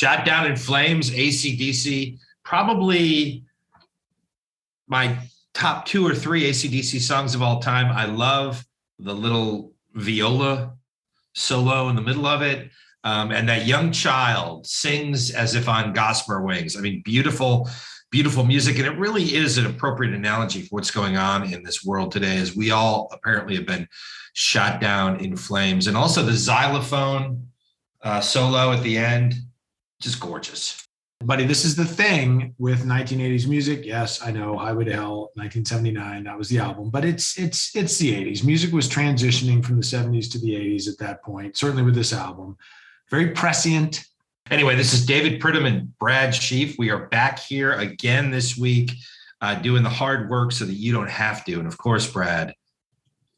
Shot Down in Flames, ACDC, probably my top two or three ACDC songs of all time. I love the little viola solo in the middle of it. Um, and that young child sings as if on gossamer wings. I mean, beautiful, beautiful music. And it really is an appropriate analogy for what's going on in this world today, as we all apparently have been shot down in flames. And also the xylophone uh, solo at the end, just gorgeous. Buddy, this is the thing with 1980s music. Yes, I know Highway to Hell, 1979, that was the album, but it's it's it's the 80s. Music was transitioning from the 70s to the 80s at that point, certainly with this album. Very prescient. Anyway, this is David Pridham and Brad Sheafe. We are back here again this week, uh, doing the hard work so that you don't have to. And of course, Brad,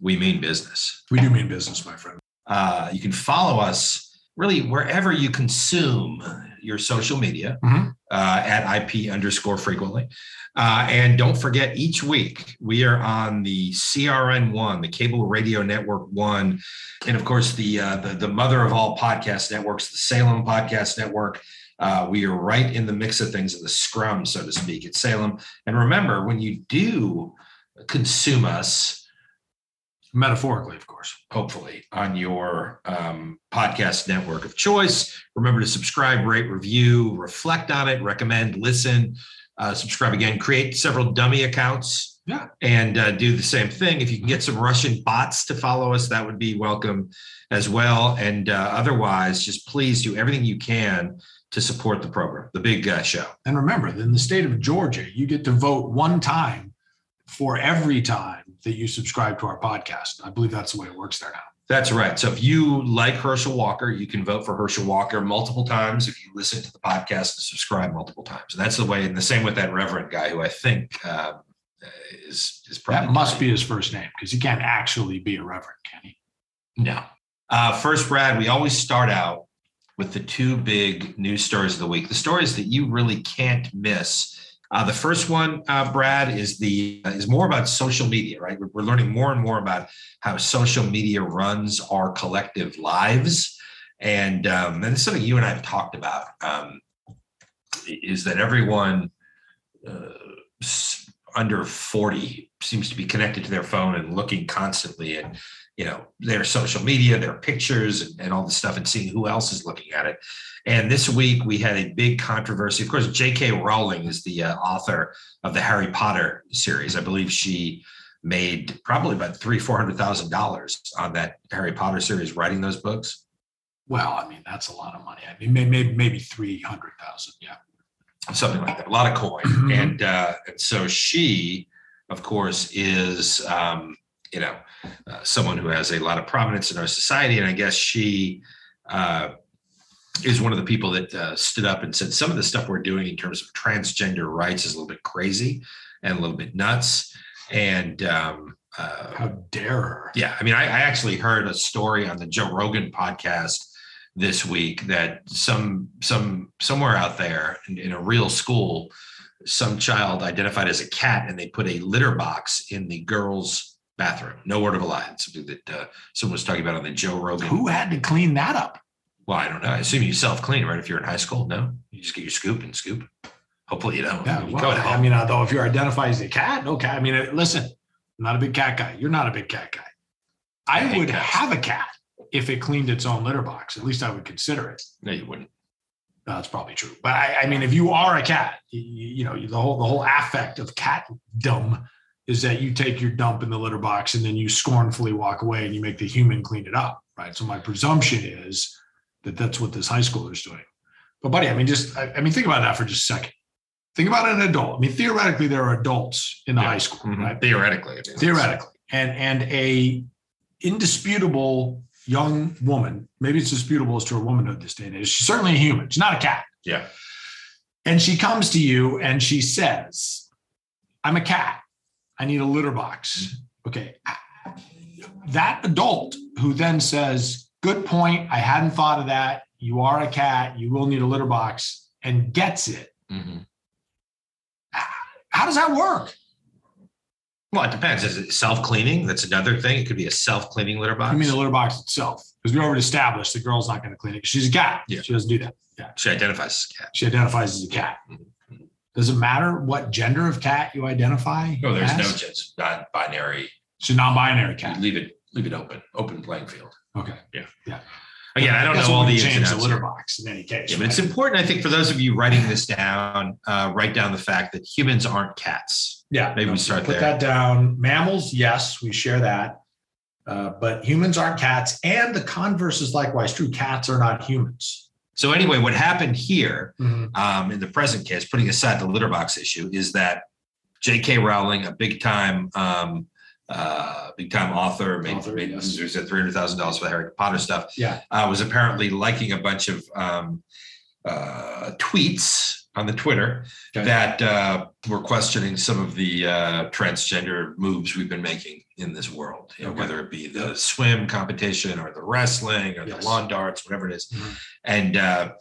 we mean business. We do mean business, my friend. Uh, you can follow us really wherever you consume your social media Mhm. uh, at IP underscore frequently. Uh, and don't forget, each week we are on the CRN one, the Cable Radio Network one, and of course the uh, the, the mother of all podcast networks, the Salem Podcast Network. Uh, we are right in the mix of things in the scrum, so to speak, at Salem. And remember, when you do consume us, Metaphorically, of course. Hopefully on your um, podcast network of choice. Remember to subscribe, rate, review, reflect on it, recommend, listen, uh, subscribe again, create several dummy accounts. Yeah. And uh, do the same thing. If you can get some Russian bots to follow us, that would be welcome as well. And uh, otherwise, just please do everything you can to support the program, the big uh, show. And remember, in the state of Georgia, you get to vote one time for every time that you subscribe to our podcast. I believe that's the way it works there now. That's right. So if you like Herschel Walker, you can vote for Herschel Walker multiple times if you listen to the podcast and subscribe multiple times. And that's the way, and the same with that Reverend guy who I think um, is is probably That must be his first name because he can't actually be a reverend, can he? no. Uh, first, Brad, we always start out with the two big news stories of the week, the stories that you really can't miss. Uh, the first one, uh, Brad, is the is more about social media, right? We're, we're learning more and more about how social media runs our collective lives, and um, and it's something you and I have talked about. Um, is that everyone uh, under forty seems to be connected to their phone and looking constantly at you know their social media, their pictures, and, and all the stuff, and seeing who else is looking at it. And this week we had a big controversy. Of course, J.K. Rowling is the uh, author of the Harry Potter series. I believe she made probably about three, four hundred thousand dollars on that Harry Potter series, writing those books. Well, I mean, that's a lot of money. I mean, maybe maybe, three hundred thousand. Yeah. something like that, a lot of coin. Mhm. And, uh, and so she, of course, is, um, you know, uh, someone who has a lot of prominence in our society. And I guess she uh, is one of the people that uh, stood up and said some of the stuff we're doing in terms of transgender rights is a little bit crazy and a little bit nuts. And um, uh, How dare her? yeah, I mean, I, I actually heard a story on the Joe Rogan podcast this week that some some somewhere out there in, in a real school, some child identified as a cat, and they put a litter box in the girls' bathroom. No word of a lie. It's something that uh, someone was talking about on the Joe Rogan. Who had to clean that up? Well, I don't know. I assume you self clean, right? If you're in high school, no, you just get your scoop and scoop. Hopefully, you don't. Yeah, you well, I mean, although if you're identified as a cat, no cat. I mean, uh, listen, I'm not a big cat guy. You're not a big cat guy. I I would cats. have a cat if it cleaned its own litter box. At least I would consider it. no, you wouldn't. No, that's probably true. But I, I mean, if you are a cat, you, you know, the whole the whole affect of catdom is that you take your dump in the litter box and then you scornfully walk away and you make the human clean it up, right? So my presumption is that that's what this high schooler is doing. But buddy, I mean, just I, I mean, think about that for just a second. Think about an adult. I mean, theoretically, there are adults in the Yeah. high school, Mhm. right? Theoretically. I mean, Theoretically, and and a indisputable young woman. Maybe it's disputable as to her womanhood this day and age. She's certainly a human. She's not a cat. Yeah. And she comes to you and she says, I'm a cat. I need a litter box. Okay. That adult who then says, Good point. I hadn't thought of that. You are a cat. You will need a litter box and gets it. Mhm. How does that work? Well, it depends. Is it self cleaning? That's another thing. It could be a self cleaning litter box. I mean, the litter box itself, because we already established the girl's not going to clean it. She's a cat. Yeah. She doesn't do that. Yeah. she identifies as a cat. She identifies as a cat. Does it matter what gender of cat you identify? No, there's no as? chance. Not binary. She's a non-binary cat. Leave it. Leave it open. Open playing field. Okay. Yeah. Yeah. Again, I don't know all the wouldn't ins change the litter box in any case. Yeah, but it's important, I think, for those of you writing this down, uh, write down the fact that humans aren't cats. yeah. maybe we start Put there. that down. Mammals, yes, we share that. Uh, but humans aren't cats, and the converse is likewise true. Cats are not humans. So anyway, what happened here Mhm. um, in the present case, putting aside the litter box issue, is that J.K. Rowling, a big time, um, uh, big time author, made, Author, made yes. three hundred thousand dollars for the Harry Potter stuff. Yeah. uh, was apparently liking a bunch of um, uh, tweets on the Twitter Okay. that uh, were questioning some of the uh, transgender moves we've been making in this world, you know, Okay. whether it be the swim competition or the wrestling or Yes. the lawn darts, whatever it is. Mhm. And uh,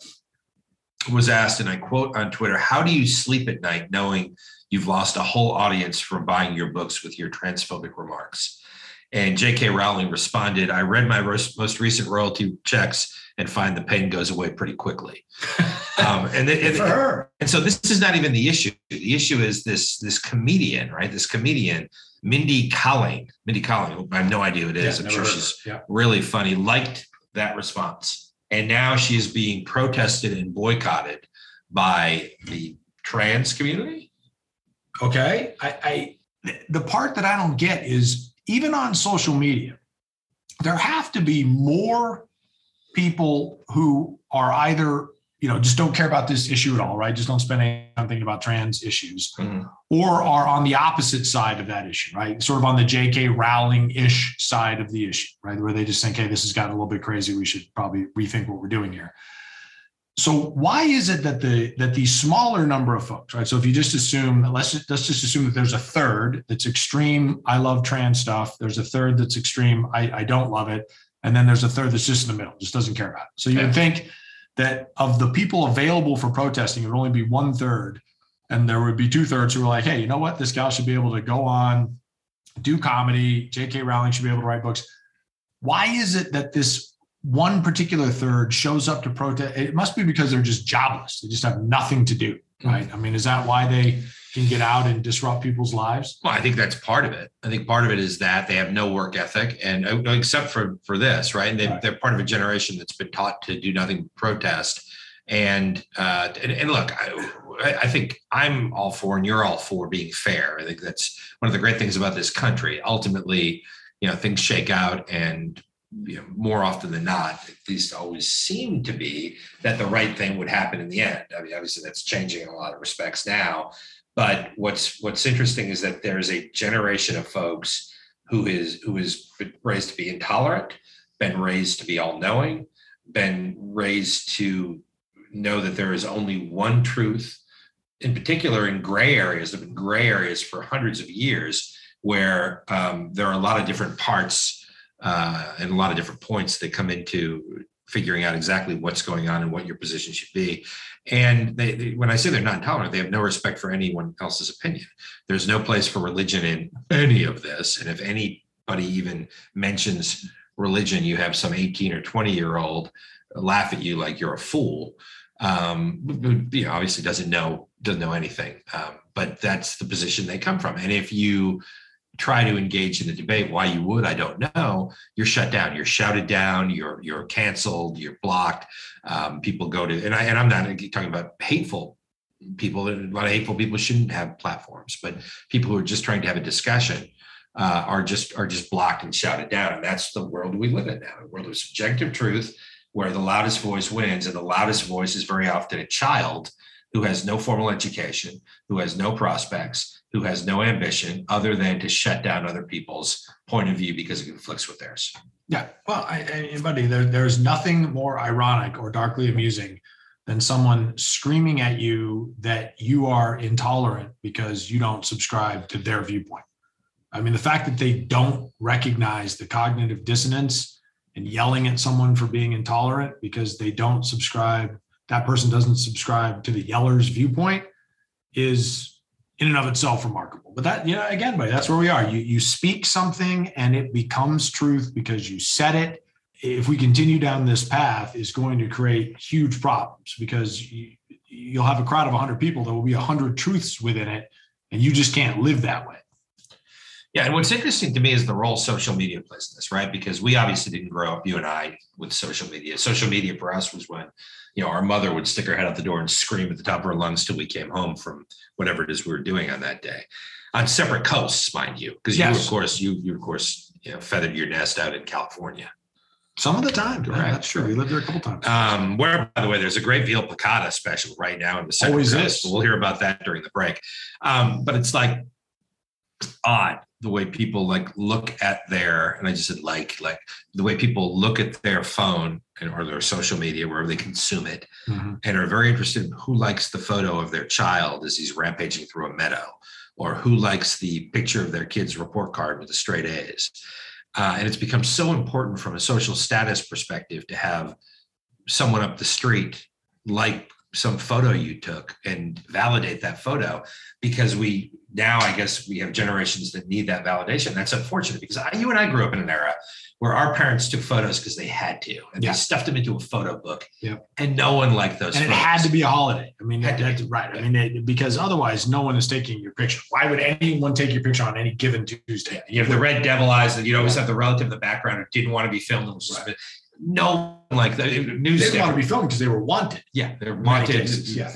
was asked, and I quote on Twitter, How do you sleep at night knowing you've lost a whole audience from buying your books with your transphobic remarks? And J.K. Rowling responded, I read my most recent royalty checks and find the pain goes away pretty quickly. Um, and, Good and, and so this is not even the issue. The issue is this this comedian, right? This comedian, Mindy Kaling. Mindy Kaling. I have no idea who it is. Yeah, I'm sure she's yeah. really funny. Liked that response, and now she is being protested and boycotted by the trans community. Okay. I, I the part that I don't get is even on social media, there have to be more people who are either, you know, just don't care about this issue at all, right? Just don't spend any time thinking about trans issues, mm-hmm. or are on the opposite side of that issue, right? Sort of on the JK Rowling-ish side of the issue, right? Where they just think, hey, this has gotten a little bit crazy. We should probably rethink what we're doing here. So why is it that the that the smaller number of folks, right? So if you just assume, let's just, let's just assume that there's a third that's extreme, I love trans stuff. There's a third that's extreme, I, I don't love it, and then there's a third that's just in the middle, just doesn't care about it. So you would think that of the people available for protesting, it would only be one third, and there would be two thirds who were like, hey, you know what? This guy should be able to go on, do comedy. J.K. Rowling should be able to write books. Why is it that this one particular third shows up to protest? It must be because they're just jobless. They just have nothing to do, mm-hmm. right? I mean, is that why they can get out and disrupt people's lives? Well, I think that's part of it. I think part of it is that they have no work ethic, and uh, except for for this, right? They, Right. They're part of a generation that's been taught to do nothing but protest. And uh, and, and look, I, I think I'm all for, and you're all for being fair. I think that's one of the great things about this country. Ultimately, you know, things shake out, and you know, more often than not, at least always seem to be that the right thing would happen in the end. I mean, obviously, that's changing in a lot of respects now. But what's what's interesting is that there's a generation of folks who is who is raised to be intolerant, been raised to be all knowing, been raised to know that there is only one truth. In particular, in gray areas, there have been gray areas for hundreds of years, where um, there are a lot of different parts uh, and a lot of different points that come into figuring out exactly what's going on and what your position should be. And they, they, when I say they're not tolerant, they have no respect for anyone else's opinion. There's no place for religion in any of this. And if anybody even mentions religion, you have some 18 or 20 year old laugh at you like you're a fool. Um, you know, obviously doesn't know doesn't know anything, um, but that's the position they come from. And if you try to engage in the debate, why you would, I don't know. You're shut down. You're shouted down. You're you're canceled. You're blocked. Um, people go to and I and I'm not talking about hateful people, a lot of hateful people shouldn't have platforms, but people who are just trying to have a discussion uh, are just are just blocked and shouted down. And that's the world we live in now, a world of subjective truth, where the loudest voice wins, and the loudest voice is very often a child who has no formal education, who has no prospects, who has no ambition other than to shut down other people's point of view because it conflicts with theirs. Yeah. Well, I, I, buddy, there, there's nothing more ironic or darkly amusing than someone screaming at you that you are intolerant because you don't subscribe to their viewpoint. I mean, the fact that they don't recognize the cognitive dissonance and yelling at someone for being intolerant because they don't subscribe, that person doesn't subscribe to the yeller's viewpoint is in and of itself remarkable. But that, you know, again, buddy, that's where we are. You you speak something and it becomes truth because you said it. If we continue down this path, is going to create huge problems because you, you'll have a crowd of 100 people. There will be 100 truths within it, and you just can't live that way. Yeah, and what's interesting to me is the role social media plays in this, right? Because we obviously didn't grow up, you and I, with social media. Social media for us was when, you know, our mother would stick her head out the door and scream at the top of her lungs till we came home from whatever it is we were doing on that day, on separate coasts, mind you, because yes. you, of course, you, you of course, you know, feathered your nest out in California. Some of the time, yeah, that's true. We lived there a couple times. Um, where, by the way, there's a great veal piccata special right now in the second Always coast. Is. We'll hear about that during the break. Um, but it's like odd the way people like look at their and i just said like like the way people look at their phone and, or their social media wherever they consume it mm-hmm. and are very interested in who likes the photo of their child as he's rampaging through a meadow or who likes the picture of their kid's report card with the straight a's uh, and it's become so important from a social status perspective to have someone up the street like some photo you took and validate that photo because we now I guess we have generations that need that validation. That's unfortunate because I, you and I grew up in an era where our parents took photos because they had to and yeah. they stuffed them into a photo book. Yeah. And no one liked those. And photos. it had to be a holiday. I mean, that's right. I mean, it, because otherwise no one is taking your picture. Why would anyone take your picture on any given Tuesday? You have the red devil eyes and you'd always have the relative in the background who didn't want to be filmed. Right no one like the news. They didn't want to be filmed because they were wanted. Yeah, they're wanted. Yeah,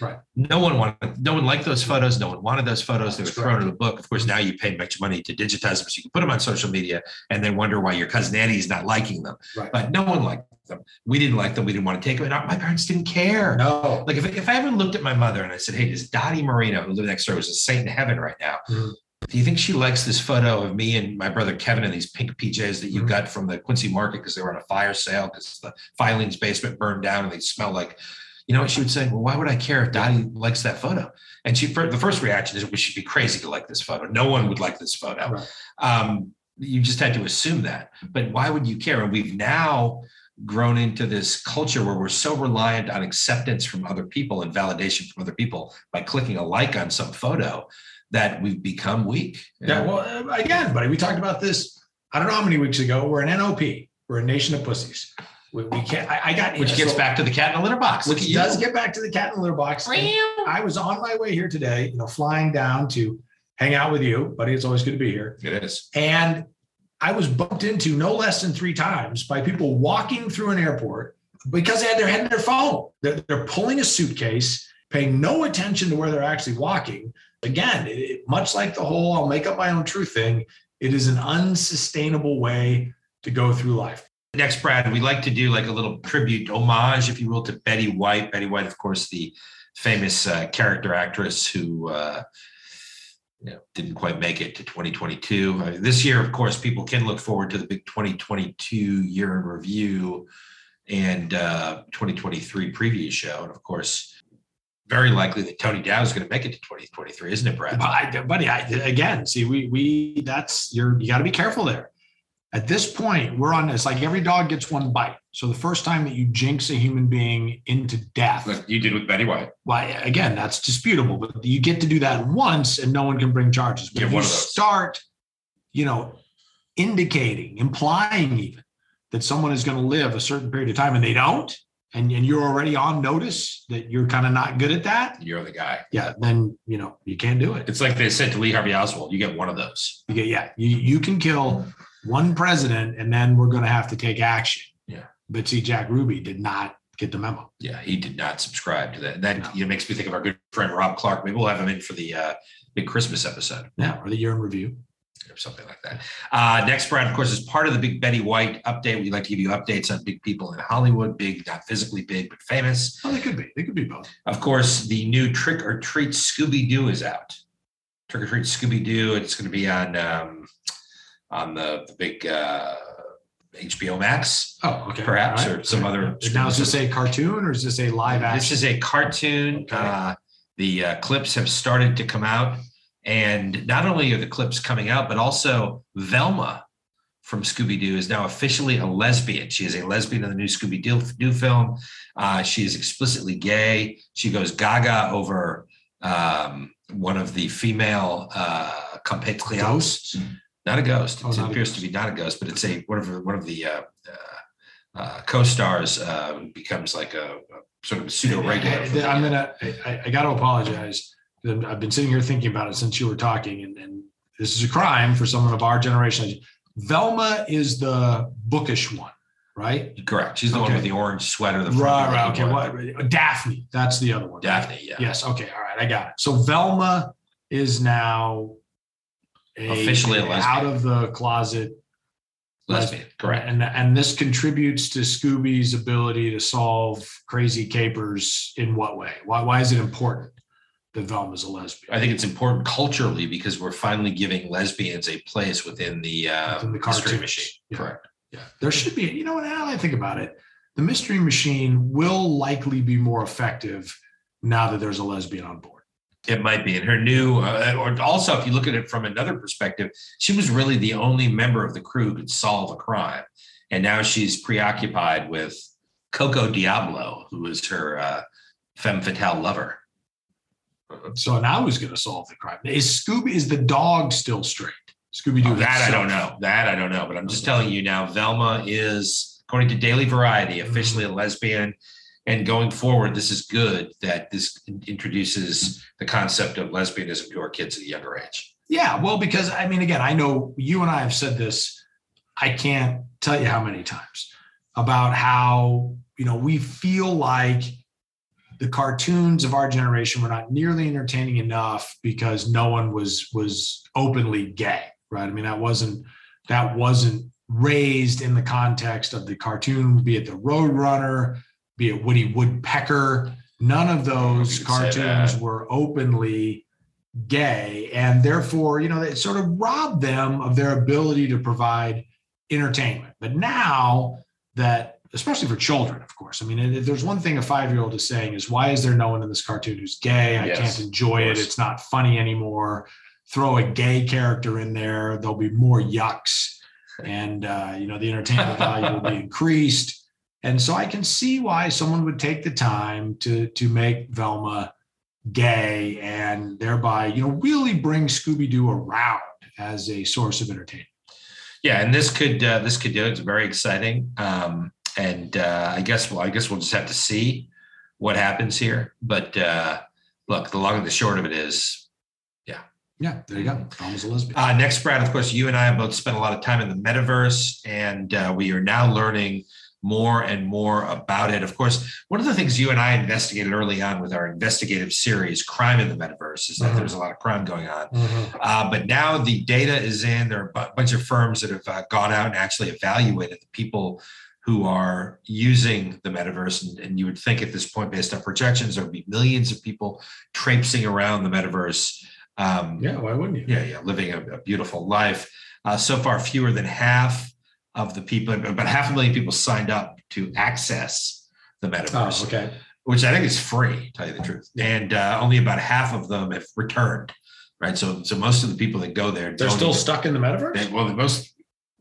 right. No one wanted. No one liked those photos. No one wanted those photos. They were thrown in the book. Of course, now you pay much money to digitize them, so you can put them on social media, and then wonder why your cousin Annie is not liking them. Right. But no one liked them. We didn't like them. We didn't want to take them. And my parents didn't care. No. Like if, if I ever looked at my mother and I said, "Hey, this Dottie Marino who lived next door was a saint in heaven right now," mm do you think she likes this photo of me and my brother Kevin in these pink PJs that you mm-hmm. got from the Quincy market because they were on a fire sale because the Filene's Basement burned down and they smell like, you know what she would say? Well, why would I care if Dottie likes that photo? And she, the first reaction is, we should be crazy to like this photo. No one would like this photo. Right. Um, you just had to assume that. But why would you care? And we've now grown into this culture where we're so reliant on acceptance from other people and validation from other people by clicking a like on some photo that we've become weak. Yeah. Well, uh, again, buddy, we talked about this. I don't know how many weeks ago. We're an NOP. We're a nation of pussies. We, we can't. I, I got which gets so, back to the cat in the litter box. Which does get back to the cat in the litter box. I was on my way here today, you know, flying down to hang out with you, buddy. It's always good to be here. It is. And I was bumped into no less than three times by people walking through an airport because they had their head in their phone. They're, they're pulling a suitcase, paying no attention to where they're actually walking again, it, much like the whole I'll make up my own truth thing, it is an unsustainable way to go through life. Next, Brad, we like to do like a little tribute, homage, if you will, to Betty White. Betty White, of course, the famous uh, character actress who uh, you know, didn't quite make it to 2022. Uh, this year, of course, people can look forward to the big 2022 year in review and uh, 2023 preview show. And of course, very likely that Tony Dow is going to make it to 2023, isn't it, Brad? I, buddy, I, again, see, we we that's you're you got to be careful there. At this point, we're on this like every dog gets one bite. So the first time that you jinx a human being into death, like you did with Betty White. Well, again, that's disputable, but you get to do that once, and no one can bring charges. But if you start, you know, indicating, implying even that someone is going to live a certain period of time and they don't, and, and you're already on notice that you're kind of not good at that, you're the guy. Yeah, then you know you can't do it. It's like they said to Lee Harvey Oswald, you get one of those. You get, yeah, you, you can kill one president, and then we're going to have to take action. Yeah. But see, Jack Ruby did not get the memo. Yeah, he did not subscribe to that. That No. you know, makes me think of our good friend Rob Clark. Maybe we'll have him in for the uh, big Christmas episode Yeah, or the year in review. Or something like that. Uh, next, Brad, of course, is part of the big Betty White update. We like to give you updates on big people in Hollywood, big, not physically big, but famous. Oh, they could be. They could be both. Of course, the new Trick or Treat Scooby Doo is out. Trick or Treat Scooby Doo. It's going to be on um, on the, the big uh, HBO Max. Oh, okay. Perhaps, All or some other- Now, is this a cartoon or is this a live action? This is a cartoon. Okay. Uh, the uh, clips have started to come out, and not only are the clips coming out, but also Velma from Scooby Doo is now officially a lesbian. She is a lesbian in the new Scooby Doo film. Uh, she is explicitly gay. She goes gaga over um, one of the female uh, compatriots. Not a ghost. Oh, it appears to be not a ghost, but it's a one of the, one of the uh, uh, uh, co-stars uh, becomes like a, a sort of a pseudo regular. I'm gonna. I, I got to apologize. I've been sitting here thinking about it since you were talking, and, and this is a crime for someone of our generation. Velma is the bookish one, right? Correct. She's the one with the orange sweater. The front Right, right. Okay. What? Uh, Daphne. That's the other one. Daphne. Yeah. Yes. Okay. All right. I got it. So Velma is now a, Officially a lesbian. out of the closet Lesbian. Correct. And and this contributes to Scooby's ability to solve crazy capers in what way? Why why is it important that Velma's a lesbian? I think it's important culturally because we're finally giving lesbians a place within the, uh, Within the mystery machine. Yeah. Correct. Yeah. There should be, you know what, now I think about it, the mystery machine will likely be more effective now that there's a lesbian on board. It might be. And her new, uh, or also if you look at it from another perspective, she was really the only member of the crew who could solve a crime. And now she's preoccupied with Coco Diablo, who is her uh, femme fatale lover. So now who's going to solve the crime? Is Scooby, is the dog still straight? Scooby Doo. Oh, that I don't know. That I don't know. But I'm just telling you now, Velma is, according to Daily Variety, mm. officially a lesbian. And going forward, this is good that this introduces the concept of lesbianism to our kids at a younger age. Yeah, well, because I mean, again, I know you and I have said this. I can't tell you how many times about how you know we feel like the cartoons of our generation were not nearly entertaining enough because no one was was openly gay, right? I mean, that wasn't that wasn't raised in the context of the cartoon, be it the Roadrunner, be it Woody Woodpecker. None of those You could say cartoons were openly gay and therefore you know it sort of robbed them of their ability to provide entertainment but now that especially for children of course. I mean if there's one thing a five-year-old is saying is why is there no one in this cartoon who's gay? I Yes, can't enjoy it. it's not funny anymore. Throw a gay character in there. There'll be more yucks. And uh, you know the entertainment value will be increased. And so i can see why someone would take the time to to make velma gay and thereby you know really bring scooby-doo around as a source of entertainment. Yeah, and this could uh, this could do it. It's very exciting. Um, and uh, I guess well, I guess we'll just have to see what happens here. But uh, look, the long and the short of it is yeah yeah. there you go almost a lesbian Uh, next, Brad, of course, you and I have both spent a lot of time in the metaverse, and uh, we are now learning more and more about it. Of course, one of the things you and I investigated early on with our investigative series, Crime in the Metaverse, is that Mhm. there's a lot of crime going on. Uh, but now the data is in. There are a bunch of firms that have uh, gone out and actually evaluated the people who are using the metaverse. And, and you would think at this point, based on projections, there would be millions of people traipsing around the metaverse. Um, yeah why wouldn't you yeah, yeah, living a, a beautiful life. Uh, so far, fewer than half of the people, about half a million people signed up to access the metaverse, oh okay which I think is free, to tell you the truth. And uh, only about half of them have returned, right? So, so most of the people that go there, they're still even- stuck in the metaverse They, well, most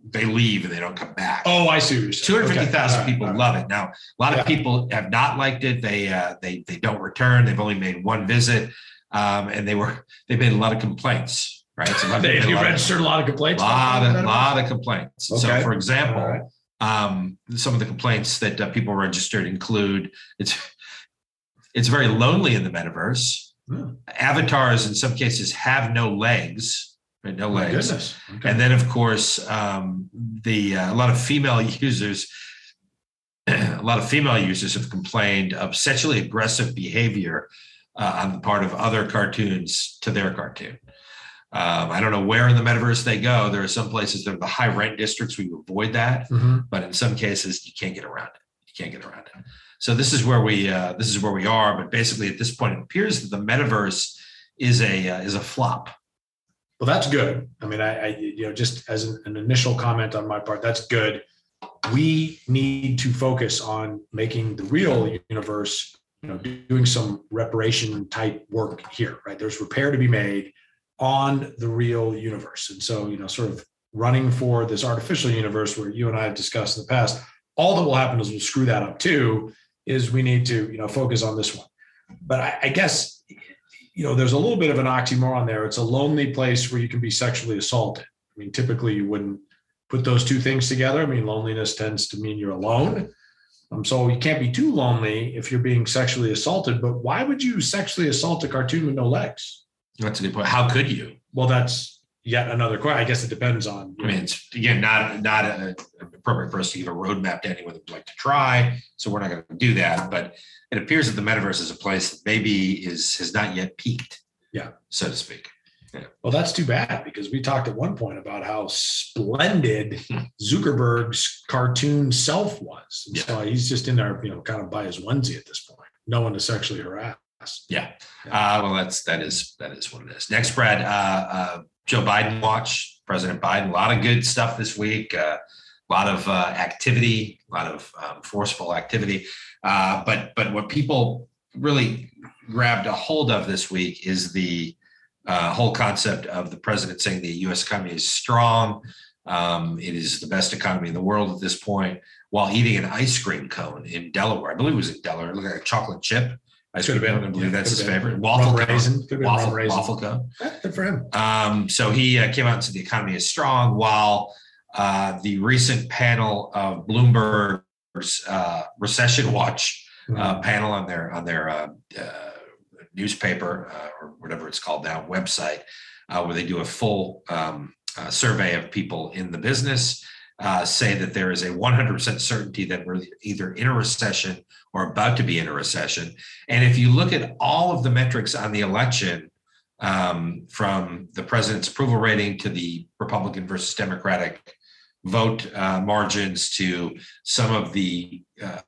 they leave and they don't come back. oh i see. Two hundred fifty thousand Okay. People right. love it. Now, a lot Yeah. of people have not liked it. They uh, they they don't return. They've only made one visit, um, and they were they made a lot of complaints. Right, so a they, they a lot of- registered a lot of complaints lot about of lot of complaints. So, for example, right. um, some of the complaints that uh, people registered include it's it's very lonely in the metaverse. Hmm. Avatars, in some cases, have no legs. Right, no My legs. goodness okay. And then, of course, um, the uh, a lot of female users a lot of female users have complained of sexually aggressive behavior uh, on the part of other cartoons to their cartoon. Um, I don't know where in the metaverse they go. There are some places that are the high rent districts you avoid that, mm-hmm. but in some cases you can't get around it. You can't get around it. So this is where we uh, this is where we are. But basically, at this point, it appears that the metaverse is a uh, is a flop. Well, that's good. I mean, I, I you know just as an, an initial comment on my part, that's good. We need to focus on making the real universe, you know, doing some reparation type work here. Right? There's repair to be made on the real universe. And so, you know, sort of running for this artificial universe where you and I have discussed in the past, all that will happen is we'll screw that up too, is we need to, you know, focus on this one. But I, I guess, you know, there's a little bit of an oxymoron there. It's a lonely place where you can be sexually assaulted. I mean, typically you wouldn't put those two things together. I mean, loneliness tends to mean you're alone. Um, so you can't be too lonely if you're being sexually assaulted. But why would you sexually assault a cartoon with no legs? That's a good point. How could you? Well, that's yet another question. I guess it depends on. I mean, it's again not not a, appropriate for us to give a roadmap to anyone that would like to try. So we're not going to do that. But it appears that the metaverse is a place that maybe is has not yet peaked. Yeah, so to speak. Yeah. Well, that's too bad because we talked at one point about how splendid. Zuckerberg's cartoon self was. Yeah. So he's just in there, you know, kind of by his onesie at this point. No one to sexually harass. Yeah. Uh, well, that's that is that is what it is. Next, Brad, uh, uh, Joe Biden watch President Biden. A lot of good stuff this week. Uh, a lot of uh, activity, a lot of um, forceful activity. Uh, but but what people really grabbed a hold of this week is the whole concept of the president saying the U.S. economy is strong. Um, it is the best economy in the world at this point. While eating an ice cream cone in Delaware, I believe it was in Delaware, looked like a chocolate chip I should have been. I believe that's his been. favorite. Waffle rum raisin. Waffle, raisin. waffle cone. Good for him. Um, so he uh, came out and said the economy is strong, while uh, the recent panel of Bloomberg's uh, Recession Watch mm-hmm. panel on their on their uh, uh, newspaper or whatever it's called now website, where they do a full um, survey of people in the business uh, say that there is a 100% certainty that we're either in a recession or about to be in a recession. And if you look at all of the metrics on the election, um, from the president's approval rating to the Republican versus Democratic vote uh, margins to some of the uh,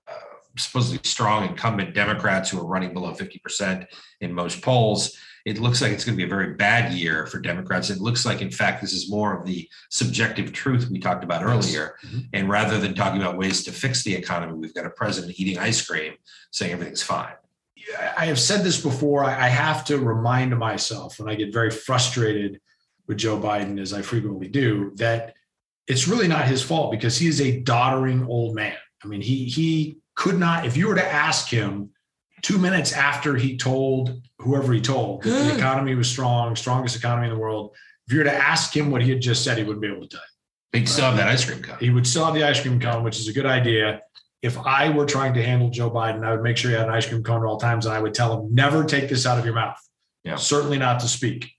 supposedly strong incumbent Democrats who are running below 50% in most polls, it looks like it's going to be a very bad year for Democrats. It looks like, in fact, this is more of the subjective truth we talked about earlier. Mm-hmm. And rather than talking about ways to fix the economy, we've got a president eating ice cream saying everything's fine. I have said this before. I have to remind myself when I get very frustrated with Joe Biden, as I frequently do, that it's really not his fault because he is a doddering old man. I mean, he he could not, if you were to ask him two minutes after he told whoever he told that the hmm. economy was strong, strongest economy in the world, if you were to ask him what he had just said, he wouldn't be able to tell you. He'd still have that ice cream cone. He would still have the ice cream cone, which is a good idea. If I were trying to handle Joe Biden, I would make sure he had an ice cream cone at all times, and I would tell him never take this out of your mouth. Yeah. Certainly not to speak.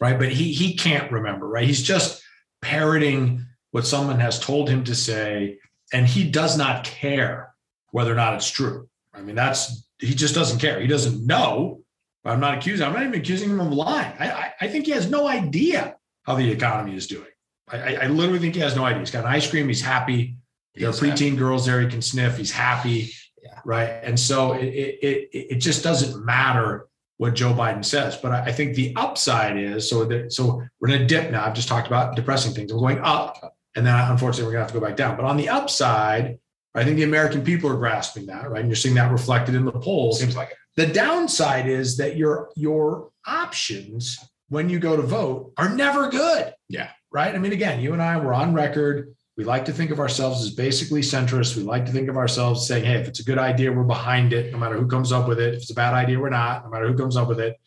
Right. But he he can't remember, right? He's just parroting what someone has told him to say, and he does not care whether or not it's true. I mean, that's he just doesn't care. He doesn't know. I'm not accusing. I'm not even accusing him of lying. I, I, I think he has no idea how the economy is doing. I, I, literally think he has no idea. He's got an ice cream. He's happy. There are preteen happy. girls there. He can sniff. He's happy. Yeah. Right. And so it, it, it, just doesn't matter what Joe Biden says. But I, I think the upside is so that so we're in a dip now. I've just talked about depressing things. We're going up, and then unfortunately we're gonna have to go back down. But on the upside, I think the American people are grasping that, right? And you're seeing that reflected in the polls. Seems like it. The downside is that your your options when you go to vote are never good. Yeah. Right. I mean, again, you and I were on record. We like to think of ourselves as basically centrist. We like to think of ourselves saying, hey, if it's a good idea, we're behind it, no matter who comes up with it. If it's a bad idea, we're not, no matter who comes up with it.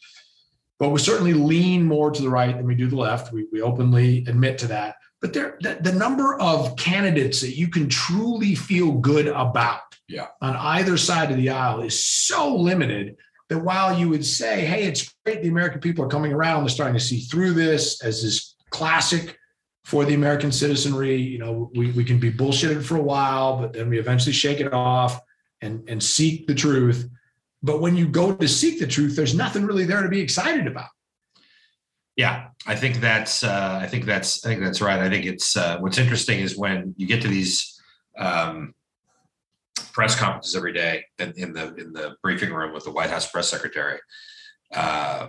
But we certainly lean more to the right than we do the left. We, we openly admit to that but there the, the, number of candidates that you can truly feel good about yeah. on either side of the aisle is so limited that while you would say, hey, it's great the American people are coming around, they're starting to see through this as this classic for the American citizenry. You know, we, we can be bullshitted for a while, but then we eventually shake it off and, and seek the truth. But when you go to seek the truth, there's nothing really there to be excited about. Yeah, I think that's uh, I think that's I think that's right. I think it's uh, what's interesting is when you get to these um, press conferences every day in, in, the in the briefing room with the White House press secretary. Uh,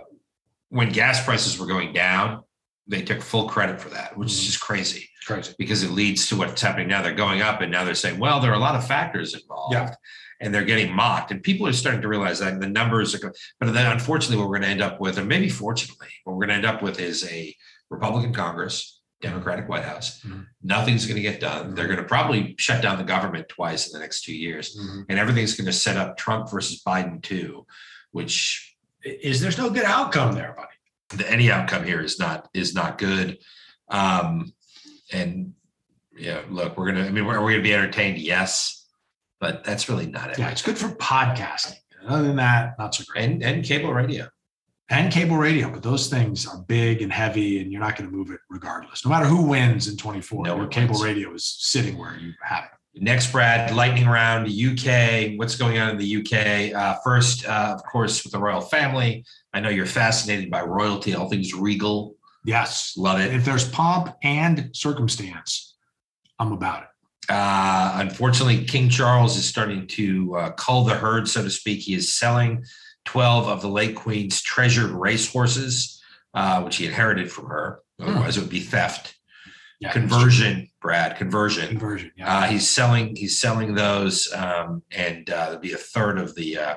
when gas prices were going down, they took full credit for that, which mm-hmm. is just crazy. Crazy because it leads to what's happening now. They're going up, and now they're saying, "Well, there are a lot of factors involved." Yeah and they're getting mocked. And people are starting to realize that the numbers are, but then unfortunately, what we're going to end up with, or maybe fortunately, what we're going to end up with is a Republican Congress, Democratic White House. Mm-hmm. Nothing's going to get done. They're going to probably shut down the government twice in the next two years, mm-hmm. and everything's going to set up Trump versus Biden too, which is there's no good outcome there, buddy. Any outcome here is not is not good. Um, and yeah, look, we're gonna. I mean, we're, we're gonna be entertained, yes but that's really not it. Yeah, it's good for podcasting. Other than that, not so great. And, and cable radio. And cable radio, but those things are big and heavy, and you're not going to move it regardless. No matter who wins in 24, no your cable wins. radio is sitting where you have it. Next, Brad, lightning round, UK. What's going on in the UK? Uh, first, uh, of course, with the royal family. I know you're fascinated by royalty, all things regal. Yes. Love it. If there's pomp and circumstance, I'm about it. Uh, unfortunately, King Charles is starting to uh, cull the herd, so to speak. He is selling 12 of the late Queen's treasured racehorses, uh, which he inherited from her. Hmm. Otherwise, it would be theft. Yeah, conversion, Brad. Conversion. Conversion. Yeah. Uh, he's selling. He's selling those, um, and uh, there'll be a third of the uh,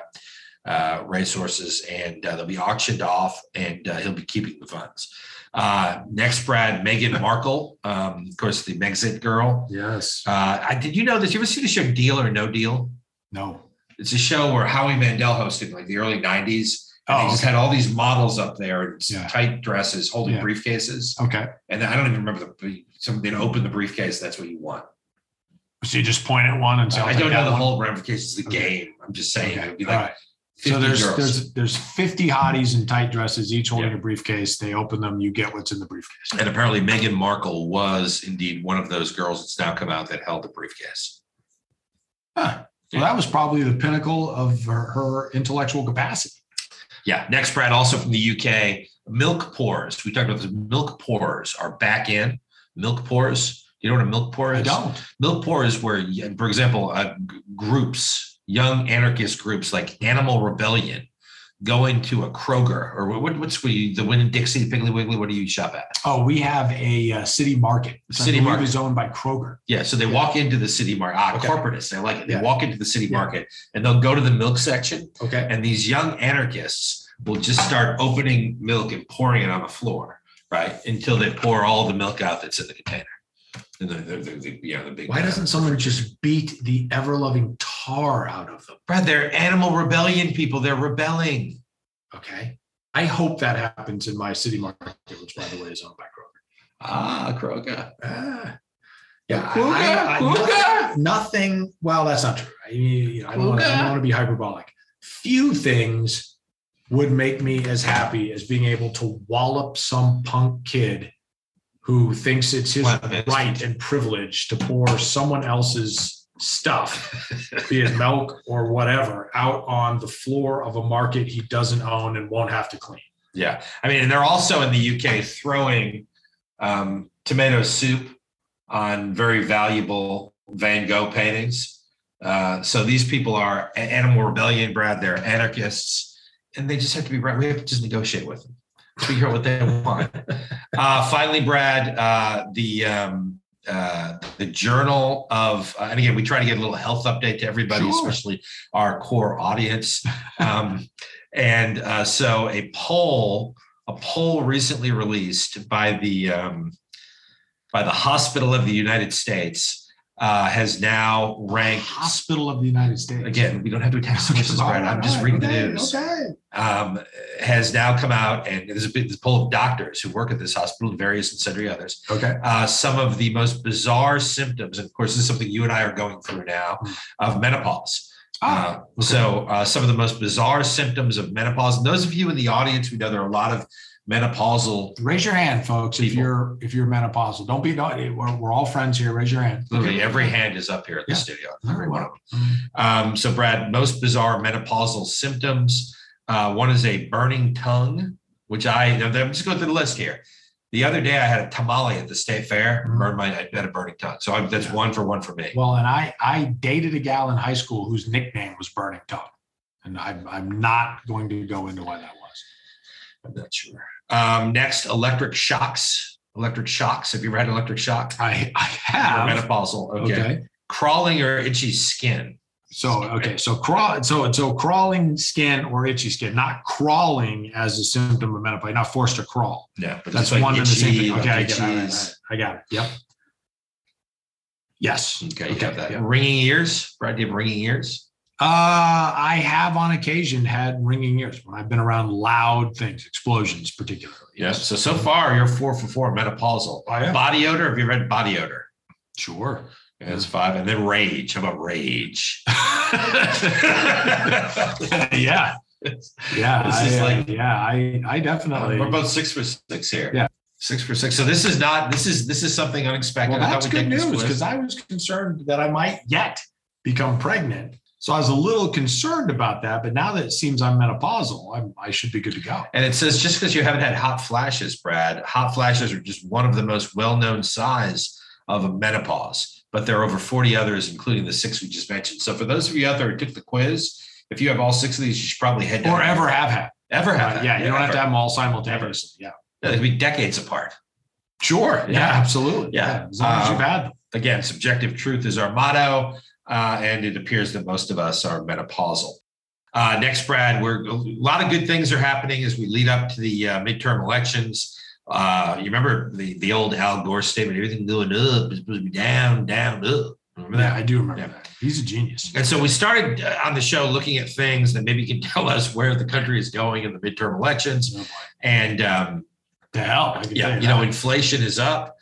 uh, racehorses, and uh, they'll be auctioned off, and uh, he'll be keeping the funds. Uh, next, Brad, Meghan Markle, um, of course, the Megxit girl. Yes. Uh, I, did you know this? You ever see the show Deal or No Deal? No. It's a show where Howie Mandel hosted like the early 90s. Oh, he just had all these models up there in yeah. tight dresses holding yeah. briefcases. Okay. And I don't even remember the somebody to open the briefcase. That's what you want. So you just point at one and say, I don't know the one. whole ramifications of the okay. game. I'm just saying okay. it would be like so there's girls. there's there's 50 hotties in tight dresses, each holding yeah. a briefcase. They open them, you get what's in the briefcase. And apparently, Meghan Markle was indeed one of those girls that's now come out that held the briefcase. Huh. Well, that was probably the pinnacle of her, her, intellectual capacity. Yeah. Next, Brad, also from the UK, milk pours. We talked about this. Milk pours are back in. Milk pours. You know what a milk pour is? I don't. Milk pour is where, for example, uh, groups young anarchist groups like Animal Rebellion go into a Kroger or what, what's we the Winn Dixie the Piggly Wiggly? What do you shop at? Oh, we have a uh, city market. city market is owned by Kroger. Yeah, so they yeah. walk into the city market. Ah, okay. corporatists, I like it. They yeah. walk into the city yeah. market and they'll go to the milk section. Okay, and these young anarchists will just start opening milk and pouring it on the floor, right, until they pour all the milk out that's in the container. The, the, the, yeah, the big Why doesn't someone just beat the ever loving tar out of them? Brad, they're animal rebellion people. They're rebelling. Okay. I hope that happens in my city market, which by the way is owned by Kroger. Ah, Kroger. Ah. Yeah, Kroger, I, I, Kroger. Nothing, nothing, Well, that's not true. I, you know, I don't want to be hyperbolic. Few things would make me as happy as being able to wallop some punk kid who thinks it's his right and privilege to pour someone else's stuff, be it milk or whatever, out on the floor of a market he doesn't own and won't have to clean. Yeah. I mean, and they're also in the UK throwing um, tomato soup on very valuable Van Gogh paintings. Uh, so these people are animal rebellion, Brad. They're anarchists, and they just have to be right. We have to just negotiate with them figure out what they want. Uh, finally, Brad, uh, the um, uh, the journal of, uh, and again, we try to get a little health update to everybody, sure. especially our core audience. Um, and uh, so, a poll, a poll recently released by the um, by the Hospital of the United States uh, has now ranked Hospital of the United States. Again, we don't have to attack sources, Brad. I'm just reading okay, the news. Okay. Um, has now come out, and there's a big this poll of doctors who work at this hospital, various and sundry others. Okay. Uh, some of the most bizarre symptoms, and of course, this is something you and I are going through now, hmm. of menopause. Ah, uh, okay. So, uh, some of the most bizarre symptoms of menopause. And those of you in the audience, we know there are a lot of menopausal. Raise your hand, folks, if you're if you're menopausal. Don't be no, we're, we're all friends here. Raise your hand. Literally every hand is up here at the Yeah. studio. Every one of them. Um, so, Brad, most bizarre menopausal symptoms. Uh, one is a burning tongue, which I, I'm just going through the list here. The other day, I had a tamale at the state fair, Mhm. burned my, I had a burning tongue. So I, that's Yeah. one for one for me. Well, and I I dated a gal in high school whose nickname was Burning Tongue, and I'm I'm not going to go into why that was. I'm not sure. Um, next, electric shocks. Electric shocks. Have you read electric shock? I I Or have. Menopausal. Okay. Okay. Crawling or itchy skin. So okay, so crawl, so so crawling skin or itchy skin, not crawling as a symptom of menopause, not forced to crawl. Yeah, but That's like one and the same thing. Okay, I get it. I got it. I got it. Yep. Yes. Okay, you Okay, have that. yeah. Ringing ears. right? do you have ringing ears? Uh, I have on occasion had ringing ears when I've been around loud things, explosions particularly. Yes. So so far you're four for four menopausal. Oh, yeah. Body odor. Have you read body odor? Sure. Yeah, That's five. And then rage. How about rage? yeah. Yeah. This is I, uh, like- yeah, I, I definitely. We're both six for six here. Yeah. Six for six. So this is not this is this is something unexpected. well, that's good news because I was concerned that I might yet become pregnant. So I was a little concerned about that, but now that it seems I'm menopausal, I'm, I should be good to go. And it says just because you haven't had hot flashes, Brad, hot flashes are just one of the most well-known signs of a menopause. But there are over 40 others, including the six we just mentioned. So for those of you out there who took the quiz, if you have all six of these, you should probably head down. Or ever have had. ever have. Had. yeah, you don't have to have them all simultaneously. Yeah. Yeah, They could be decades apart. Sure. Yeah, Yeah. absolutely. Yeah. As long as Um, you've had them. Again, subjective truth is our motto, uh, and it appears that most of us are menopausal. Uh, next, Brad, we're a lot of good things are happening as we lead up to the uh, midterm elections. Uh, you remember the the old Al Gore statement: "Everything going up is supposed to be down, down, up." Remember Yeah. I do remember Yeah. that. He's a genius. And so we started uh, on the show looking at things that maybe can tell us where the country is going in the midterm elections. Oh. And um, To hell. Yeah, you know, inflation is up.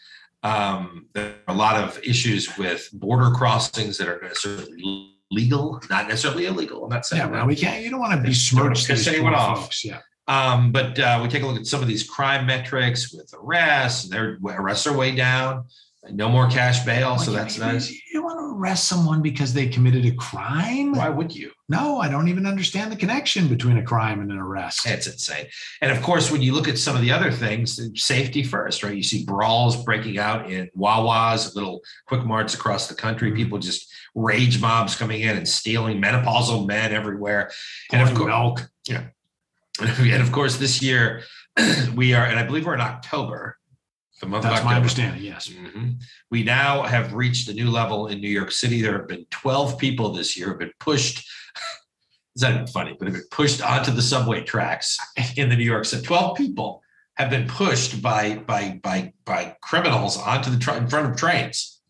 Um, there are a lot of issues with border crossings that are necessarily legal, not necessarily illegal. I'm not saying yeah, that. we can't. You don't want to besmirch piss anyone off. folks. Yeah. Um, but uh, we take a look at some of these crime metrics with arrests. Their arrests are way down. No more cash bail, so that's you- nice. You want to arrest someone because they committed a crime. Why would you? No, I don't even understand the connection between a crime and an arrest. It's insane. And of course, when you look at some of the other things, safety first, right? You see brawls breaking out in Wawas, little quick marts across the country, Mhm. people just rage mobs coming in and stealing menopausal men everywhere. And of course, milk. and of course, this year we are, and I believe we're in October, the month That's of my understanding. Yes. Mhm. We now have reached a new level in New York City. There have been 12 people this year have been pushed. It's not even funny, but have been pushed onto the subway tracks in the New York City. 12 people have been pushed by by by by criminals onto the tra- in front of trains.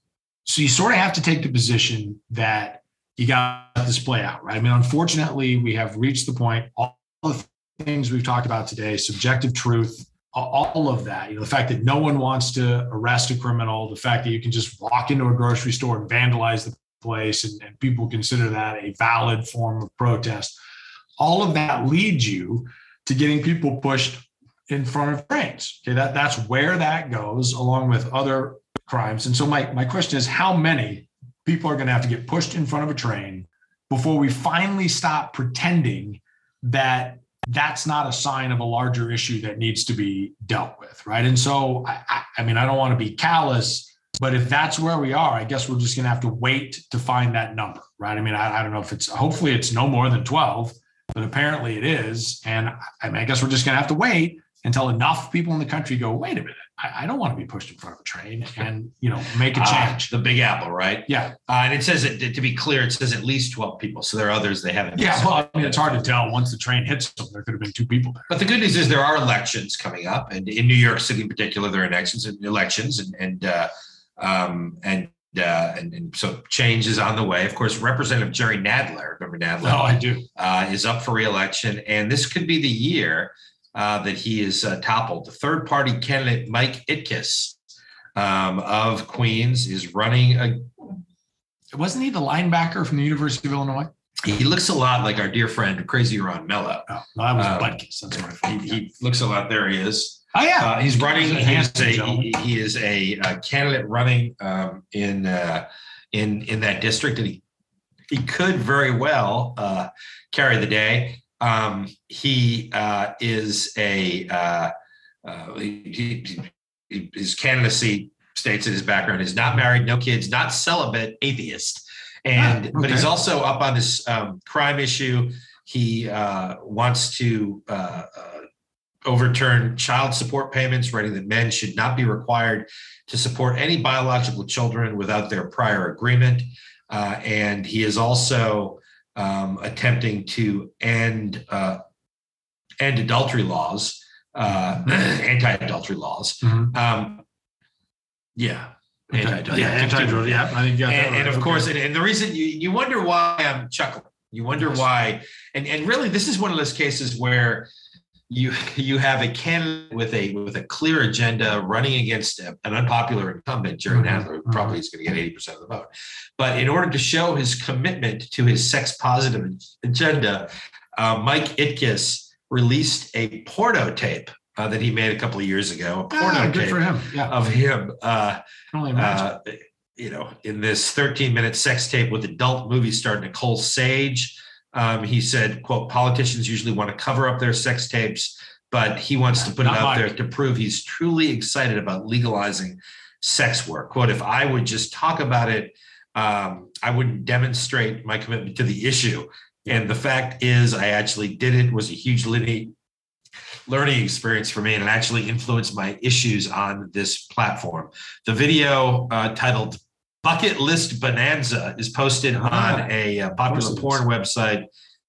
So you sort of have to take the position that you got this play out, right? I mean, unfortunately, we have reached the point. All the things we've talked about today, subjective truth, all of that. You know, the fact that no one wants to arrest a criminal, the fact that you can just walk into a grocery store and vandalize the place, and, and people consider that a valid form of protest. All of that leads you to getting people pushed in front of trains. Okay, that that's where that goes, along with other crimes. And so my my question is, how many people are going to have to get pushed in front of a train before we finally stop pretending that that's not a sign of a larger issue that needs to be dealt with, right? And so I, I, mean, I don't want to be callous, but if that's where we are, I guess we're just going to have to wait to find that number, right? I mean, I, I don't know if it's hopefully it's no more than twelve, but apparently it is, and I mean, I guess we're just going to have to wait until enough people in the country go, wait a minute, I, I don't want to be pushed in front of a train and you know make a Ah, change. the Big Apple, right? yeah, Uh, and it says it to be clear. It says at least 12 people. So there are others they haven't. yeah. Well, I mean, it's hard to tell once the train hits them. There could have been two people there. But the good news is there are elections coming up, and in New York City in particular, there are elections and elections, and and uh, um, and, uh, and and so change is on the way. Of course, Representative Jerry Nadler, remember Nadler, No, I do. uh, is up for reelection, and this could be the year uh, that he is uh, toppled. The third party candidate, Mike Itkis um, of Queens, is running. A, Wasn't he the linebacker from the University of Illinois? he looks a lot like our dear friend Crazy Ron Mello. Oh, no, that was Um, Butkus. That's I He, he looks a lot. There he is. Oh yeah, Uh, he's running. He's a He is a, he, he is a, uh candidate running um, in uh, in in that district, and he he could very well uh, carry the day. Um, he uh, is a uh, uh, he, he, his candidacy states in his background is not married, no kids, not celibate, atheist, and Ah, but he's also up on this um, crime issue. He uh, wants to uh, uh, overturn child support payments, writing that men should not be required to support any biological children without their prior agreement. Uh, and he is also um, attempting to end uh, end adultery laws, uh, anti-adultery laws. Mhm. Um, yeah. Okay. Anti- yeah. Yeah, I think that and, and of course, and, and the reason you, you wonder why I'm chuckling. You wonder Yes. why, and and really, this is one of those cases where you you have a candidate with a with a clear agenda running against an unpopular incumbent, Jerry Mhm, Nadler, who mhm. probably is going to get eighty percent of the vote. But in order to show his commitment to his sex positive agenda, uh, Mike Itkis released a porno tape uh, that he made a couple of years ago. A porno Ah, good tape for him. Yeah, of him. Uh, can only imagine. uh, you know, in this 13 minute sex tape with adult movie star Nicole Sage. Um, he said, quote, politicians usually want to cover up their sex tapes, but he wants to put it Not out there to prove he's truly excited about legalizing sex work. Quote, if I would just talk about it, um, I wouldn't demonstrate my commitment to the issue. And the fact is, I actually did it, was a huge learning, learning experience for me, and it actually influenced my issues on this platform. The video uh, titled Bucket List Bonanza is posted Ah, on a uh, popular porn website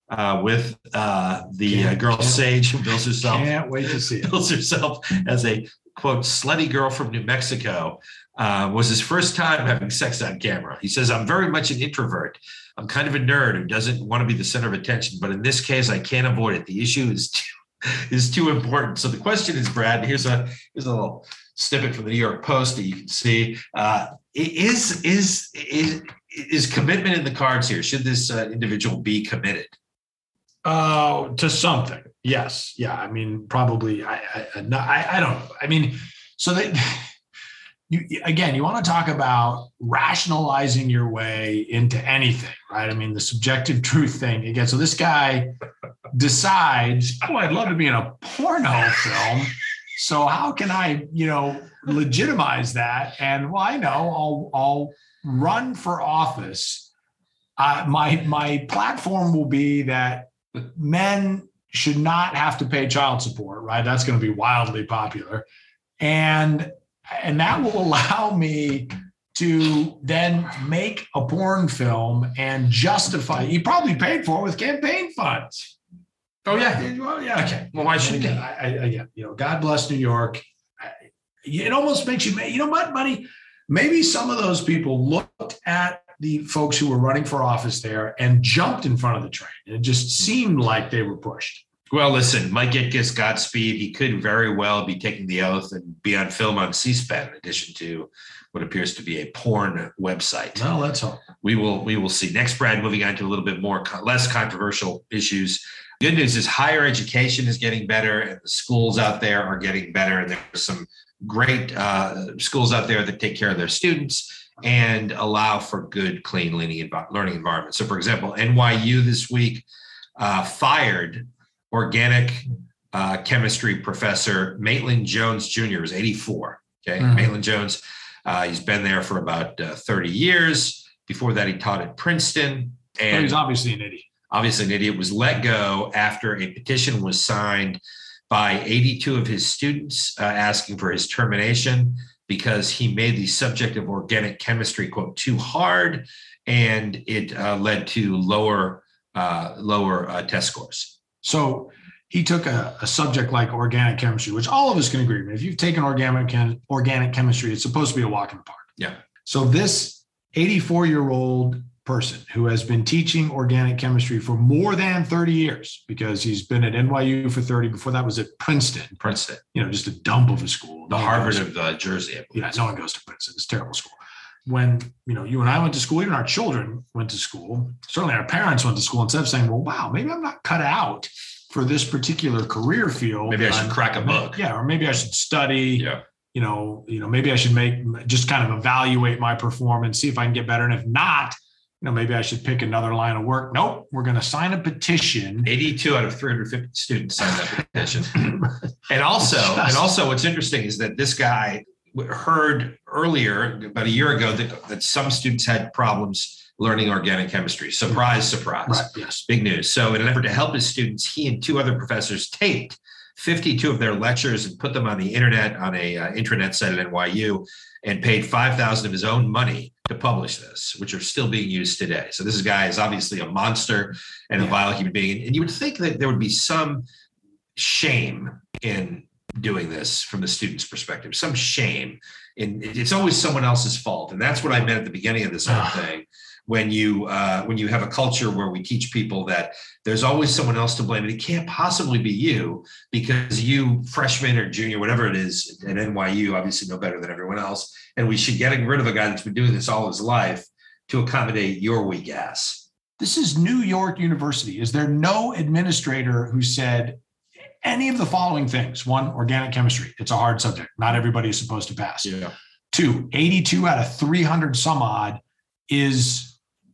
uh, with uh, the uh, girl Sage who bills herself Can't wait to see it. bills herself as a quote slutty girl from New Mexico. Uh, was his first time having sex on camera. He says, "I'm very much an introvert. I'm kind of a nerd who doesn't want to be the center of attention, but in this case, I can't avoid it. The issue is too is too important." So the question is, Brad. Here's a here's a little snippet from the New York Post that you can see. Uh, is is is is commitment in the cards here? Should this uh, individual be committed? Uh, to something. Yes. Yeah. I mean, probably. I. I. I- I don't know. I mean, so that you again, you want to talk about rationalizing your way into anything, right? I mean, the subjective truth thing again. So this guy decides, oh, I'd love to be in a porno film. So how can I, you know, legitimize that? And well, I know I'll I'll run for office. Uh, my my platform will be that men should not have to pay child support, right? That's going to be wildly popular. And and that will allow me to then make a porn film and justify you probably paid for it with campaign funds. Oh yeah. Well, yeah. Okay. Well, why shouldn't he? again, I, I, again, you know, God bless New York. It almost makes you, you know what, buddy? Maybe some of those people looked at the folks who were running for office there and jumped in front of the train. And it just seemed like they were pushed. Well, listen, Mike Itkis, Godspeed. He could very well be taking the oath and be on film on C-SPAN, in addition to what appears to be a porn website. Well, let's hope. We will we will see. Next, Brad, moving on to a little bit more less controversial issues. Good news is higher education is getting better, and the schools out there are getting better. And there's some great uh, schools out there that take care of their students and allow for good, clean, learning, envi- learning environments. So, for example, NYU this week uh, fired organic uh, chemistry professor Maitland Jones Jr. is 84. Okay, Mhm. Maitland Jones. Uh, he's been there for about uh, 30 years. Before that, he taught at Princeton. Well, And he's obviously an idiot. obviously, an idiot was let go after a petition was signed by 82 of his students uh, asking for his termination because he made the subject of organic chemistry quote too hard, and it uh, led to lower uh, lower uh, test scores. So he took a, a subject like organic chemistry, which all of us can agree. If you've taken organic chem- organic chemistry, it's supposed to be a walk in the park. Yeah. So this 84 year old person who has been teaching organic chemistry for more than 30 years because he's been at NYU for 30. Before that was at Princeton, Princeton, you know, just a dump of a school. the No Harvard of uh, Jersey. I believe. yeah, no one goes to Princeton. It's a terrible school. When you know you and I went to school, even our children went to school. Certainly, our parents went to school. Instead of saying, "Well, wow, maybe I'm not cut out for this particular career field. Maybe I should I'm- crack a book. Yeah, or maybe I should study. Yeah. You know, you know, maybe I should make just kind of evaluate my performance, see if I can get better. And if not, you know, maybe I should pick another line of work. Nope, we're going to sign a petition. 82 out of 350 students signed that petition. And also, and also, what's interesting is that this guy heard earlier about a year ago that, that some students had problems learning organic chemistry. Surprise, surprise. Right. Yes. Big news. So, in an effort to help his students, he and two other professors taped 52 of their lectures and put them on the internet on a uh, intranet site at NYU and paid 5000 of his own money to publish this, which are still being used today. So this guy is obviously a monster and a Yeah. vile human being. And you would think that there would be some shame in doing this from the student's perspective, some shame. And it's always someone else's fault. And that's what I meant at the beginning of this whole Ah. thing. When you uh, when you have a culture where we teach people that there's always someone else to blame, and it can't possibly be you because you freshman or junior, whatever it is, at NYU, obviously know better than everyone else. And we should get rid of a guy that's been doing this all his life to accommodate your weak ass. This is New York University. Is there no administrator who said any of the following things? One, organic chemistry. It's a hard subject. Not everybody is supposed to pass. Yeah. Two, 82 out of 300 some odd is,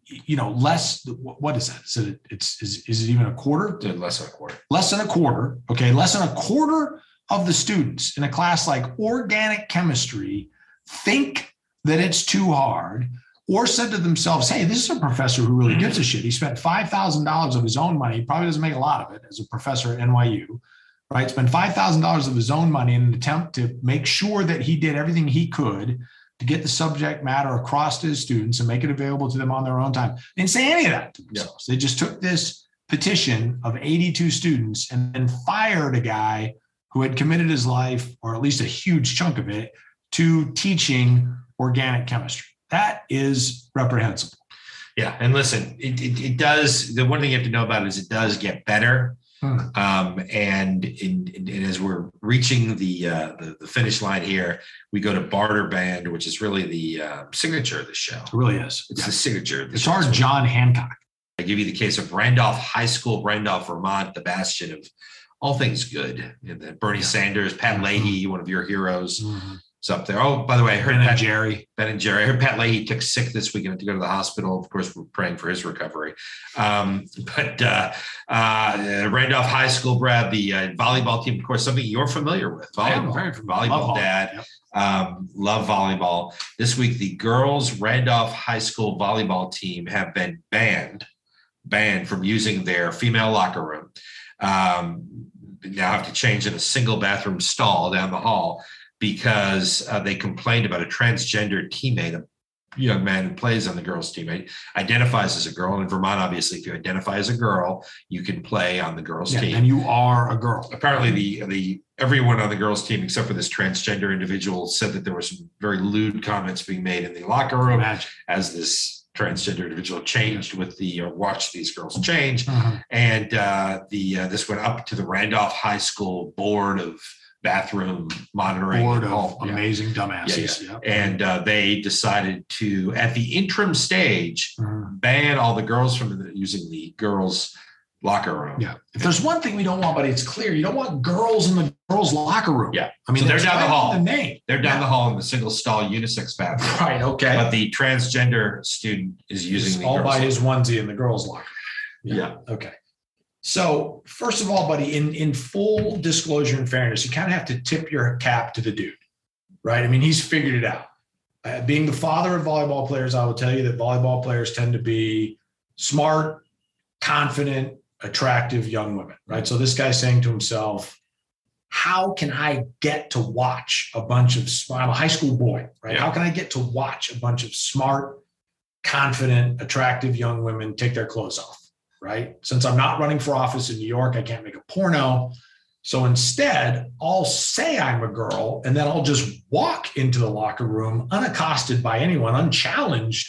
you know, less. What is that? Is it, it's, is, is it even a quarter? Less than a quarter. Less than a quarter. Okay. Less than a quarter of the students in a class like organic chemistry think that it's too hard or said to themselves, hey, this is a professor who really gives a shit. He spent $5,000 of his own money. He probably doesn't make a lot of it as a professor at NYU, right? Spent $5,000 of his own money in an attempt to make sure that he did everything he could to get the subject matter across to his students and make it available to them on their own time. They didn't say any of that to Yeah. themselves. They just took this petition of 82 students and then fired a guy who had committed his life, or at least a huge chunk of it, to teaching organic chemistry. That is reprehensible. Yeah, and listen, it, it, it does. The one thing you have to know about it is it does get better. Hmm. Um, and, in, in- and as we're reaching the, uh, the the finish line here, we go to Bar or Ban, which is really the uh, signature of the show. It really is. It's Yeah. the signature. Of the It's our John Hancock. I give you the case of Randolph High School, Randolph, Vermont, the bastion of all things good. And then Bernie Yeah. Sanders, Pat Mhm. Leahy, one of your heroes, is up there. Oh, by the way, I heard Ben and Jerry. Ben and Jerry. I heard Pat Leahy took sick this week and had to go to the hospital. Of course, we're praying for his recovery. Um, but uh, uh, Randolph High School, Brad, the uh, volleyball team, of course, something you're familiar with. Volleyball, very familiar. volleyball Love dad. Yep. Um, love volleyball. This week, the girls Randolph High School volleyball team have been banned, banned from using their female locker room. Um, now have to change in a single bathroom stall down the hall because uh, they complained about a transgender teammate, a young man who plays on the girls' team, identifies as a girl. And In Vermont, obviously, if you identify as a girl, you can play on the girls' Yeah, team and you are a girl. apparently the the everyone on the girls team except for this transgender individual said that there were some very lewd comments being made in the locker room Imagine. as this transgender individual changed with the uh, watch these girls change Mhm. and uh, the uh, this went up to the Randolph High School board of bathroom monitoring Board of yeah. amazing dumbasses. Yeah. and uh, they decided to at the interim stage Mhm. ban all the girls from the, using the girls locker room Yeah. If there's one thing we don't want, but it's clear, you don't want girls in the girls' locker room. Yeah. I mean, So they're down the hall. The name. they're down Yeah. the hall in the single stall unisex bathroom Right. Okay. but the transgender student is using all by his onesie in the girls' locker. Yeah. Okay. So first of all, buddy, in in full disclosure and fairness, you kind of have to tip your cap to the dude, right? I mean, he's figured it out. Uh, being the father of volleyball players, I will tell you that volleyball players tend to be smart, confident, attractive young women, right? So this guy's saying to himself, how can I get to watch a bunch of smart, I'm a high school boy, right? Yeah. How can I get to watch a bunch of smart, confident, attractive young women take their clothes off, right? Since I'm not running for office in New York, I can't make a porno. So instead, I'll say I'm a girl and then I'll just walk into the locker room unaccosted by anyone, unchallenged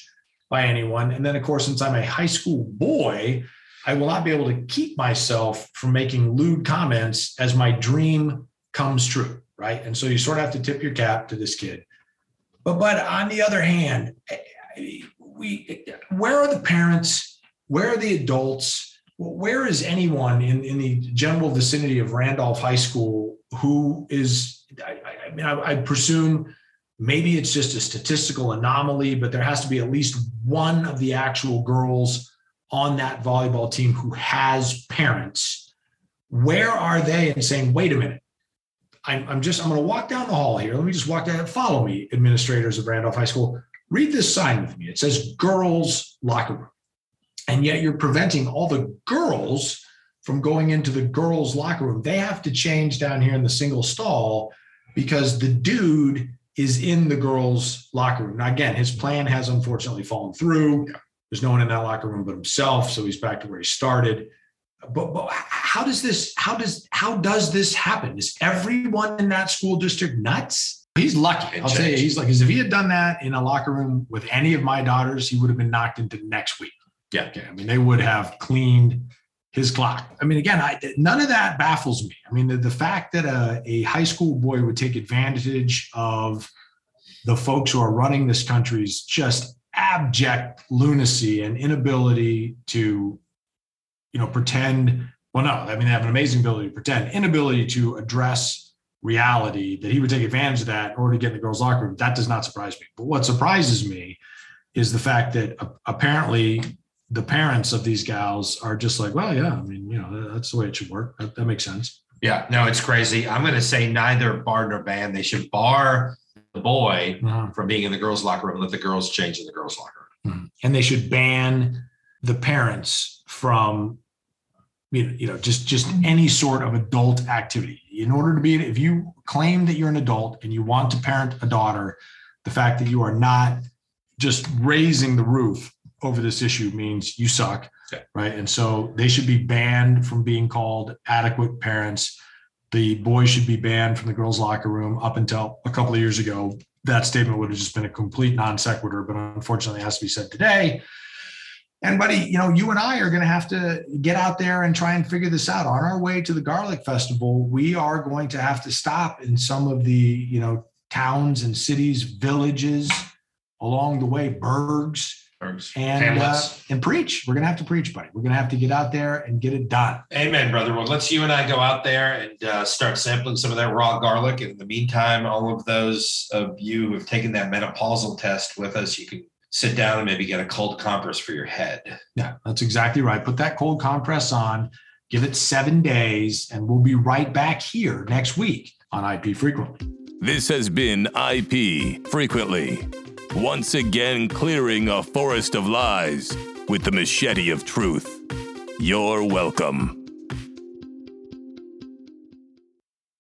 by anyone. And then, of course, since I'm a high school boy, I will not be able to keep myself from making lewd comments as my dream comes true, right? And so you sort of have to tip your cap to this kid. But but on the other hand, we where are the parents? Where are the adults where is anyone in, in the general vicinity of Randolph High School who is, I, I mean, I, I, presume maybe it's just a statistical anomaly, but there has to be at least one of the actual girls on that volleyball team who has parents. Where are they and saying, wait a minute, I'm, I'm just, I'm going to walk down the hall here. Let me just walk down, follow me, administrators of Randolph High School. Read this sign with me. It says girls locker room and yet you're preventing all the girls from going into the girls' locker room. They have to change down here in the single stall because the dude is in the girls' locker room. Now, again, his plan has unfortunately fallen through. There's no one in that locker room but himself, so he's back to where he started. But, but how does this how does how does this happen? Is everyone in that school district nuts? He's lucky. I'll tell you, he's like, because if he had done that in a locker room with any of my daughters, he would have been knocked into next week. Yeah. Okay. I mean, they would have cleaned his clock. I mean, again, I, none of that baffles me. I mean, the, the fact that a, a high school boy would take advantage of the folks who are running this country is just abject lunacy and inability to, you know, pretend. Well, no, I mean, they have an amazing ability to pretend, inability to address reality that he would take advantage of that in order to get in the girls' locker room. That does not surprise me. But what surprises me is the fact that uh, apparently the parents of these gals are just like, well, yeah, I mean, you know, that's the way it should work. That, that makes sense. Yeah, no, it's crazy. I'm going to say neither bar nor ban. They should bar the boy uh-huh. from being in the girls' locker room. Let the girls change in the girls' locker room. Mm-hmm. And they should ban the parents from, you know, just just any sort of adult activity. In order to be, if you claim that you're an adult and you want to parent a daughter, the fact that you are not just raising the roof over this issue means you suck. Okay. Right. And so they should be banned from being called adequate parents. The boys should be banned from the girls' locker room up until a couple of years ago. That statement would have just been a complete non sequitur, but unfortunately has to be said today. And buddy, you know, you and I are going to have to get out there and try and figure this out. On our way to the Garlic Festival, we are going to have to stop in some of the, you know, towns and cities, villages along the way, burgs, and uh, and preach. We're gonna have to preach, buddy. We're gonna have to get out there and get it done. Amen, brother. Well, let's you and I go out there and uh, start sampling some of that raw garlic. And in the meantime, all of those of you who have taken that menopausal test with us, you can sit down and maybe get a cold compress for your head. Yeah, that's exactly right. Put that cold compress on. Give it seven days, and we'll be right back here next week on IP Frequently. This has been IP Frequently once again clearing a forest of lies with the machete of truth. You're welcome.